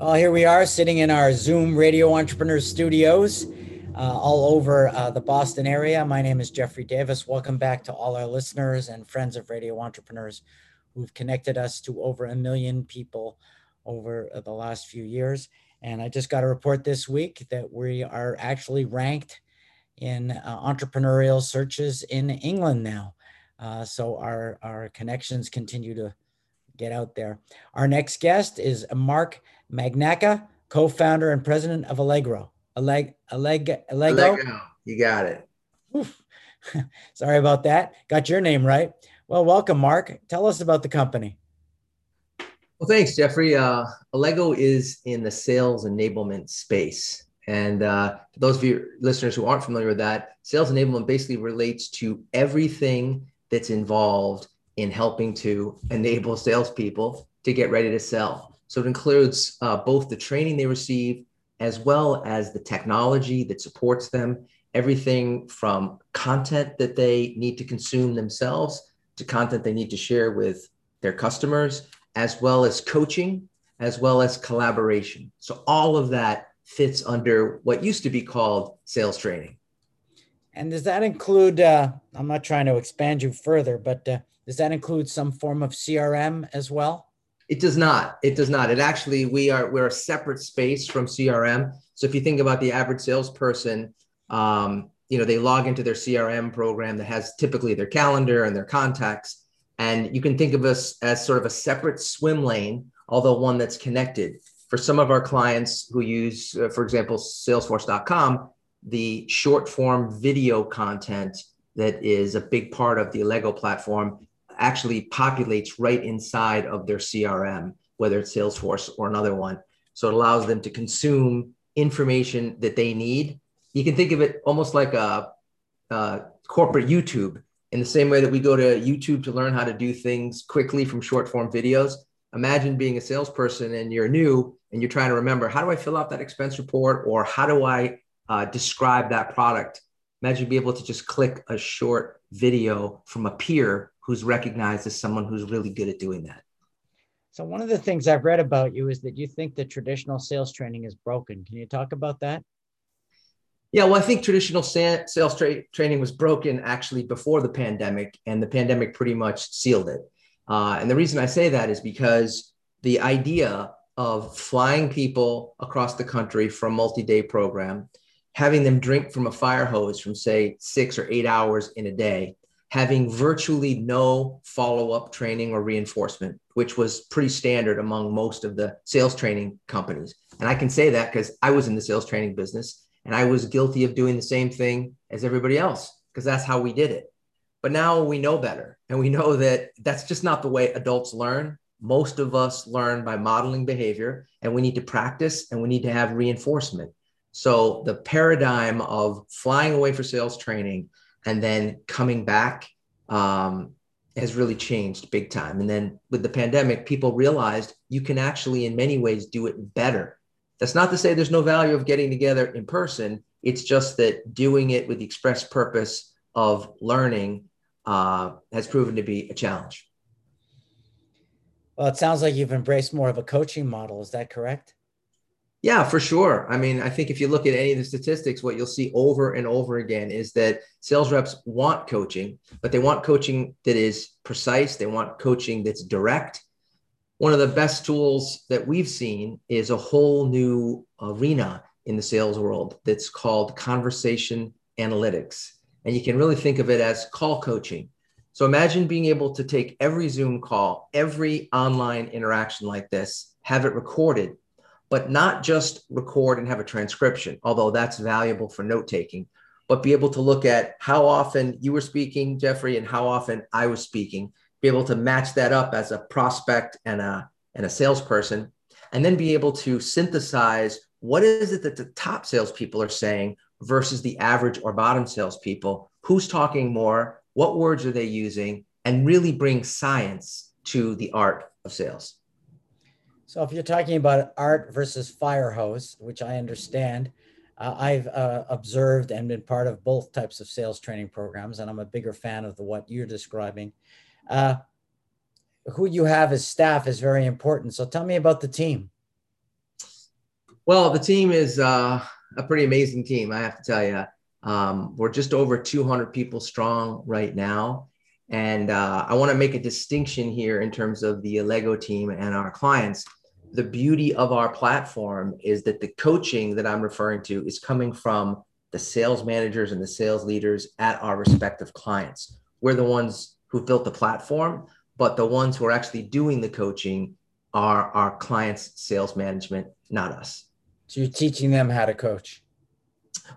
Well, here we are sitting in our Zoom Radio Entrepreneurs studios uh, all over uh, the Boston area. My name is Jeffrey Davis. Welcome back to all our listeners and friends of Radio Entrepreneurs who've connected us to over a million people over the last few years. And I just got a report this week that we are actually ranked in uh, entrepreneurial searches in England now. Uh, so our, our connections continue to get out there. Our next guest is Mark Magnacca, co-founder and president of Allegro. Alleg, Alleg, Allegro. Allegro. You got it. Sorry about that. Got your name right. Well, welcome, Mark. Tell us about the company. Well, thanks, Jeffrey. Uh, Allego is in the sales enablement space. And uh, for those of you listeners who aren't familiar with that, sales enablement basically relates to everything that's involved in helping to enable salespeople to get ready to sell. So it includes uh, both the training they receive as well as the technology that supports them, everything from content that they need to consume themselves to content they need to share with their customers, as well as coaching, as well as collaboration. So all of that fits under what used to be called sales training. And does that include, uh, I'm not trying to expand you further, but uh, does that include some form of CRM as well? It does not. It does not. It actually we are we're a separate space from CRM. So if you think about the average salesperson, um, you know they log into their CRM program that has typically their calendar and their contacts, and you can think of us as sort of a separate swim lane, although one that's connected. For some of our clients who use, uh, for example, Salesforce.com, the short form video content that is a big part of the Allego platform actually populates right inside of their CRM, whether it's Salesforce or another one. So it allows them to consume information that they need. You can think of it almost like a, a corporate YouTube in the same way that we go to YouTube to learn how to do things quickly from short form videos. Imagine being a salesperson and you're new and you're trying to remember how do I fill out that expense report or how do I uh, describe that product? Imagine being able to just click a short video from a peer who's recognized as someone who's really good at doing that. So one of the things I've read about you is that you think the traditional sales training is broken. Can you talk about that? Yeah, well, I think traditional sales tra- training was broken actually before the pandemic, and the pandemic pretty much sealed it. Uh, and the reason I say that is because the idea of flying people across the country for a multi-day program, having them drink from a fire hose from say six or eight hours in a day, having virtually no follow up training or reinforcement, which was pretty standard among most of the sales training companies. And I can say that because I was in the sales training business and I was guilty of doing the same thing as everybody else because that's how we did it. But now we know better and we know that that's just not the way adults learn. Most of us learn by modeling behavior and we need to practice and we need to have reinforcement. So the paradigm of flying away for sales training and then coming back um, has really changed big time. And then with the pandemic, people realized you can actually, in many ways, do it better. That's not to say there's no value of getting together in person. It's just that doing it with the express purpose of learning uh, has proven to be a challenge. Well, it sounds like you've embraced more of a coaching model. Is that correct? Yeah, for sure. I mean, I think if you look at any of the statistics, what you'll see over and over again is that sales reps want coaching, but they want coaching that is precise. They want coaching that's direct. One of the best tools that we've seen is a whole new arena in the sales world that's called conversation analytics. And you can really think of it as call coaching. So imagine being able to take every Zoom call, every online interaction like this, have it recorded but not just record and have a transcription, although that's valuable for note taking, but be able to look at how often you were speaking, Jeffrey, and how often I was speaking, be able to match that up as a prospect and a, and a salesperson, and then be able to synthesize what is it that the top salespeople are saying versus the average or bottom salespeople, who's talking more, what words are they using, and really bring science to the art of sales. So if you're talking about art versus fire hose, which I understand, uh, I've uh, observed and been part of both types of sales training programs, and I'm a bigger fan of the what you're describing. Uh, who you have as staff is very important. So tell me about the team. Well, the team is uh, a pretty amazing team, I have to tell you. Um, we're just over 200 people strong right now. And uh, I want to make a distinction here in terms of the Allego team and our clients. The beauty of our platform is that the coaching that I'm referring to is coming from the sales managers and the sales leaders at our respective clients. We're the ones who built the platform, but the ones who are actually doing the coaching are our clients' sales management, not us. So you're teaching them how to coach.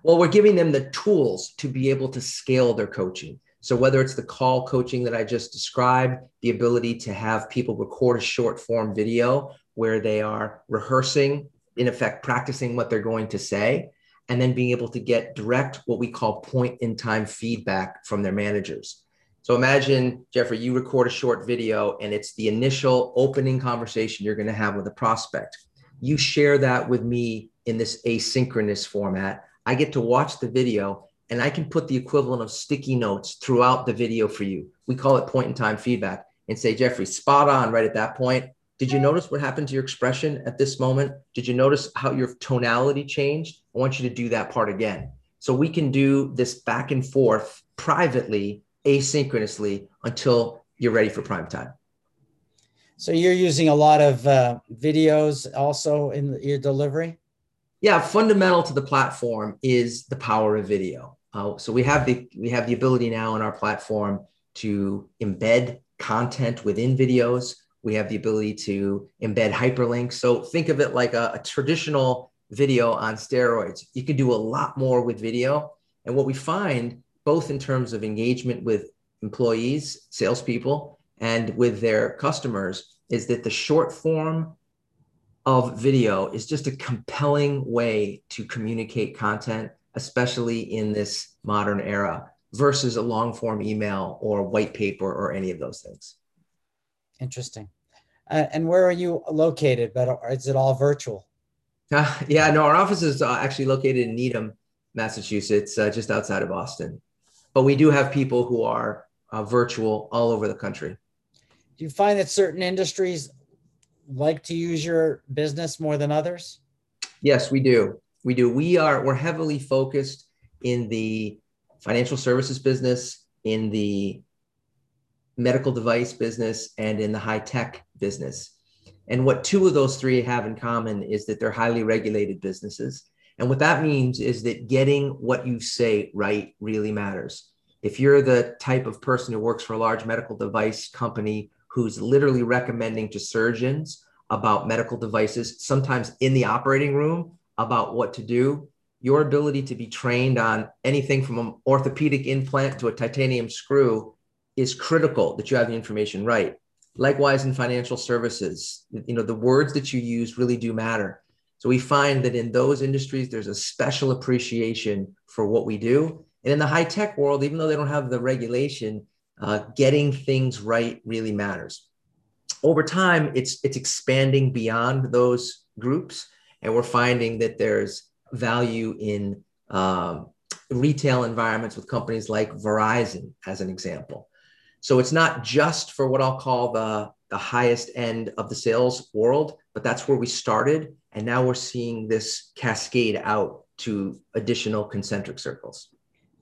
Well, we're giving them the tools to be able to scale their coaching. So whether it's the call coaching that I just described, the ability to have people record a short form video where they are rehearsing, in effect, practicing what they're going to say, and then being able to get direct, what we call point in time feedback from their managers. So imagine, Jeffrey, you record a short video and it's the initial opening conversation you're going to have with a prospect. You share that with me in this asynchronous format. I get to watch the video and I can put the equivalent of sticky notes throughout the video for you. We call it point in time feedback and say, Jeffrey, spot on right at that point. Did you notice what happened to your expression at this moment? Did you notice how your tonality changed? I want you to do that part again. So we can do this back and forth privately asynchronously until you're ready for prime time. So you're using a lot of uh, videos also in your delivery? Yeah, fundamental to the platform is the power of video. Uh, so we have the we have the ability now in our platform to embed content within videos. We have the ability to embed hyperlinks. So think of it like a, a traditional video on steroids. You can do a lot more with video. And what we find both in terms of engagement with employees, salespeople, and with their customers, is that the short form of video is just a compelling way to communicate content, especially in this modern era, versus a long form email or white paper or any of those things. Interesting. Uh, and where are you located? But is it all virtual? Uh, yeah, no, our office is uh, actually located in Needham, Massachusetts, uh, just outside of Boston but we do have people who are uh, virtual all over the country. Do you find that certain industries like to use your business more than others? Yes, we do. We do. We are we're heavily focused in the financial services business, in the medical device business, and in the high tech business. And what two of those three have in common is that they're highly regulated businesses. And what that means is that getting what you say right really matters. If you're the type of person who works for a large medical device company who's literally recommending to surgeons about medical devices, sometimes in the operating room about what to do, your ability to be trained on anything from an orthopedic implant to a titanium screw is critical that you have the information right. Likewise, in financial services, you know, the words that you use really do matter. So we find that in those industries, there's a special appreciation for what we do. And in the high tech world, even though they don't have the regulation, uh, getting things right really matters. Over time, it's it's expanding beyond those groups, and we're finding that there's value in um, retail environments with companies like Verizon, as an example. So it's not just for what I'll call the the highest end of the sales world, but that's where we started. And now we're seeing this cascade out to additional concentric circles.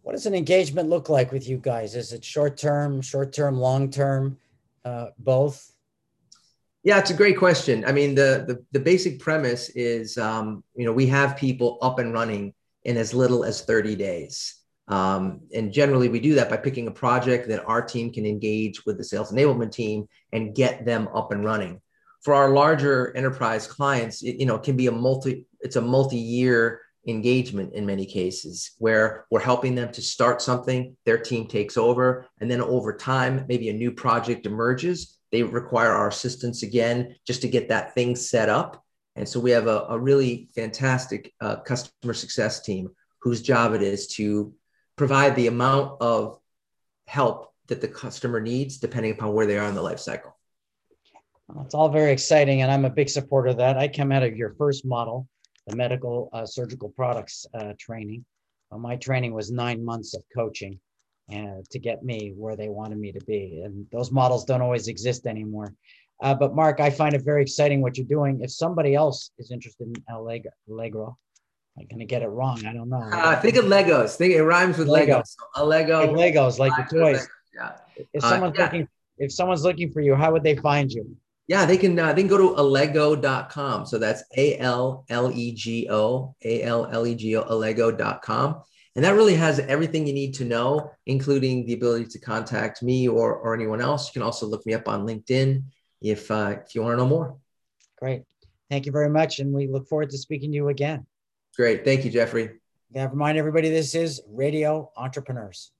What does an engagement look like with you guys? Is it short term, short term, long term, uh, both? Yeah, it's a great question. I mean, the the, the basic premise is, um, you know, we have people up and running in as little as 30 days. Um, and generally, we do that by picking a project that our team can engage with the sales enablement team and get them up and running for our larger enterprise clients, it, you know, can be a multi, it's a multi-year engagement in many cases where we're helping them to start something, their team takes over, and then over time, maybe a new project emerges. They require our assistance again just to get that thing set up. And so we have a, a really fantastic uh, customer success team whose job it is to provide the amount of help that the customer needs depending upon where they are in the life cycle. It's all very exciting, and I'm a big supporter of that. I come out of your first model, the medical uh, surgical products uh, training. Uh, my training was nine months of coaching uh, to get me where they wanted me to be. And those models don't always exist anymore. Uh, but Mark, I find it very exciting what you're doing. If somebody else is interested in Allegro I'm gonna get it wrong. I don't know. Uh, think of Legos. Think it rhymes with Legos. Legos. So a Lego. Like Legos, like the toys. Yeah. If uh, someone's uh, yeah. looking, if someone's looking for you, how would they find you? Yeah, they can. Uh, they can go to allego.com. So that's a l l e g o a l l e g o allego.com. And that really has everything you need to know, including the ability to contact me or, or anyone else. You can also look me up on LinkedIn if, uh, if you want to know more. Great. Thank you very much. And we look forward to speaking to you again. Great. Thank you, Jeffrey. Yeah, remind everybody this is Radio Entrepreneurs.